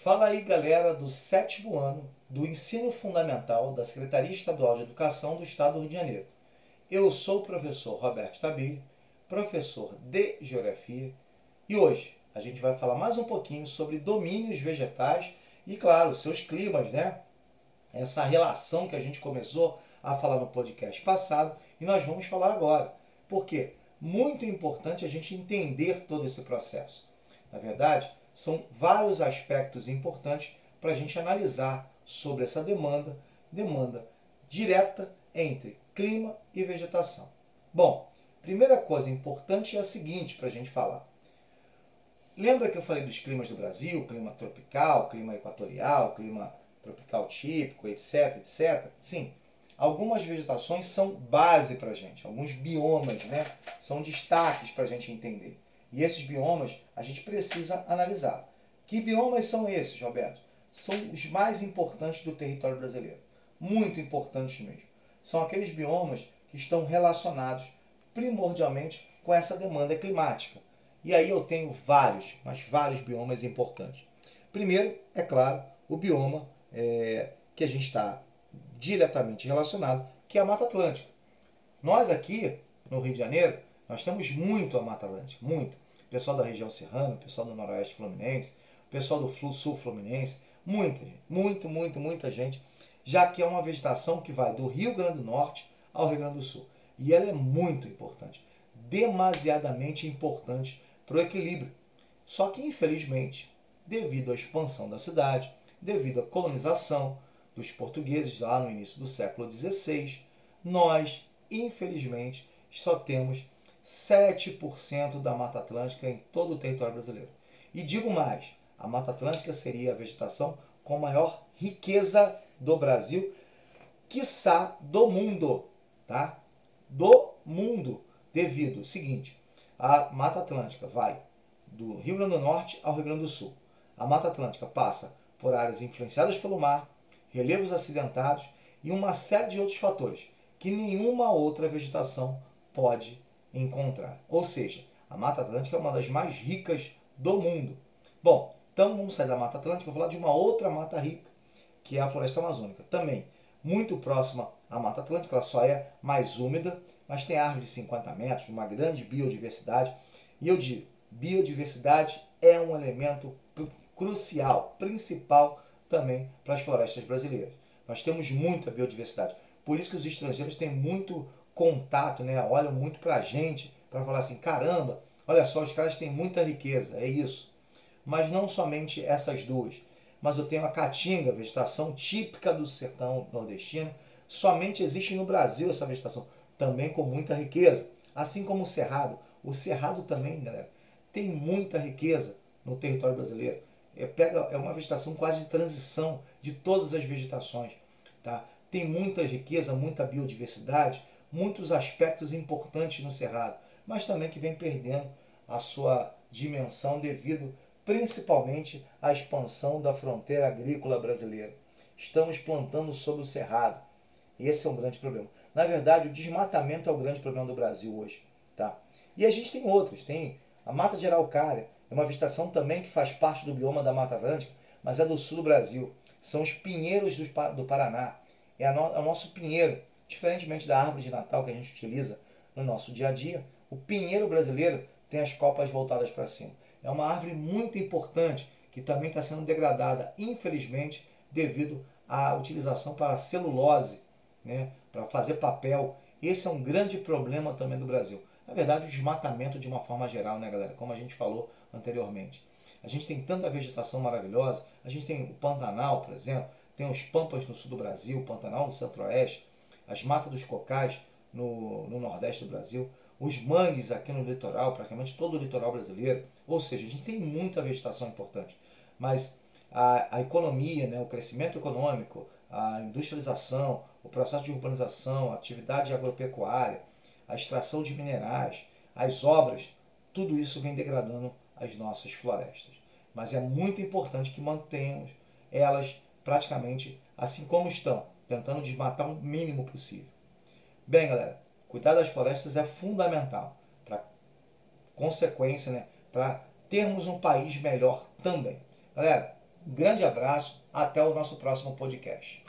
Fala aí, galera do sétimo ano do Ensino Fundamental da Secretaria Estadual de Educação do Estado do Rio de Janeiro. Eu sou o professor Roberto Tabile, professor de Geografia, e hoje a gente vai falar mais um pouquinho sobre domínios vegetais e, claro, seus climas, né? Essa relação que a gente começou a falar no podcast passado e nós vamos falar agora. Por quê? Muito importante a gente entender todo esse processo. Na verdade, são vários aspectos importantes para a gente analisar sobre essa demanda, demanda direta entre clima e vegetação. Bom, primeira coisa importante é a seguinte para a gente falar. Lembra que eu falei dos climas do Brasil, clima tropical, clima equatorial, clima tropical típico, etc, etc? Sim, algumas vegetações são base para a gente, alguns biomas né, são destaques para a gente entender. E esses biomas a gente precisa analisar. Que biomas são esses, Roberto? São os mais importantes do território brasileiro. Muito importantes mesmo. São aqueles biomas que estão relacionados primordialmente com essa demanda climática. E aí eu tenho vários, mas vários biomas importantes. Primeiro, é claro, o bioma é, que a gente está diretamente relacionado, que é a Mata Atlântica. Nós aqui, no Rio de Janeiro, nós temos muito a Mata Atlântica, muito. Pessoal da região serrana, pessoal do Noroeste Fluminense, pessoal do Sul Fluminense, muita gente, muito, muito, muita gente, já que é uma vegetação que vai do Rio Grande do Norte ao Rio Grande do Sul. E ela é muito importante, demasiadamente importante para o equilíbrio. Só que, infelizmente, devido à expansão da cidade, devido à colonização dos portugueses lá no início do século XVI, nós, infelizmente, só temos 7% da Mata Atlântica em todo o território brasileiro. E digo mais, a Mata Atlântica seria a vegetação com maior riqueza do Brasil, quiçá do mundo, tá? Do mundo, devido ao seguinte, a Mata Atlântica vai do Rio Grande do Norte ao Rio Grande do Sul. A Mata Atlântica passa por áreas influenciadas pelo mar, relevos acidentados e uma série de outros fatores que nenhuma outra vegetação pode encontrar. Ou seja, a Mata Atlântica é uma das mais ricas do mundo. Bom, então vamos sair da Mata Atlântica, vou falar de uma outra mata rica, que é a Floresta Amazônica. Também muito próxima à Mata Atlântica, ela só é mais úmida, mas tem árvores de 50 metros, uma grande biodiversidade. E eu digo, biodiversidade é um elemento crucial, principal também para as florestas brasileiras. Nós temos muita biodiversidade. Por isso que os estrangeiros têm muito contato, né? olham muito para a gente para falar assim, caramba, olha só, os caras têm muita riqueza, é isso. Mas não somente essas duas. Mas eu tenho a caatinga, vegetação típica do sertão nordestino. Somente existe no Brasil essa vegetação, também com muita riqueza. Assim como o cerrado. O cerrado também, galera, tem muita riqueza no território brasileiro. É, pega, é uma vegetação quase de transição de todas as vegetações. Tá? Tem muita riqueza, muita biodiversidade, muitos aspectos importantes no Cerrado, mas também que vem perdendo a sua dimensão devido principalmente à expansão da fronteira agrícola brasileira. Estamos plantando sobre o Cerrado. Esse é um grande problema. Na verdade, o desmatamento é o grande problema do Brasil hoje. Tá? E a gente tem outros. Tem a Mata de Araucária, é uma vegetação também que faz parte do bioma da Mata Atlântica, mas é do sul do Brasil. São os pinheiros do Paraná. É, é o nosso pinheiro. Diferentemente da árvore de Natal que a gente utiliza no nosso dia a dia, o pinheiro brasileiro tem as copas voltadas para cima. É uma árvore muito importante que também está sendo degradada, infelizmente, devido à utilização para celulose, né, para fazer papel. Esse é um grande problema também do Brasil. Na verdade, o desmatamento de uma forma geral, né, galera? Como a gente falou anteriormente. A gente tem tanta vegetação maravilhosa. A gente tem o Pantanal, por exemplo. Tem os Pampas no sul do Brasil, o Pantanal no centro-oeste as matas dos cocais no, no nordeste do Brasil, os mangues aqui no litoral, praticamente todo o litoral brasileiro. Ou seja, a gente tem muita vegetação importante. Mas a, a economia, né, o crescimento econômico, a industrialização, o processo de urbanização, a atividade agropecuária, a extração de minerais, as obras, tudo isso vem degradando as nossas florestas. Mas é muito importante que mantenhamos elas praticamente assim como estão, tentando desmatar o mínimo possível. Bem, galera, cuidar das florestas é fundamental para consequência, né, para termos um país melhor também. Galera, grande abraço, até o nosso próximo podcast.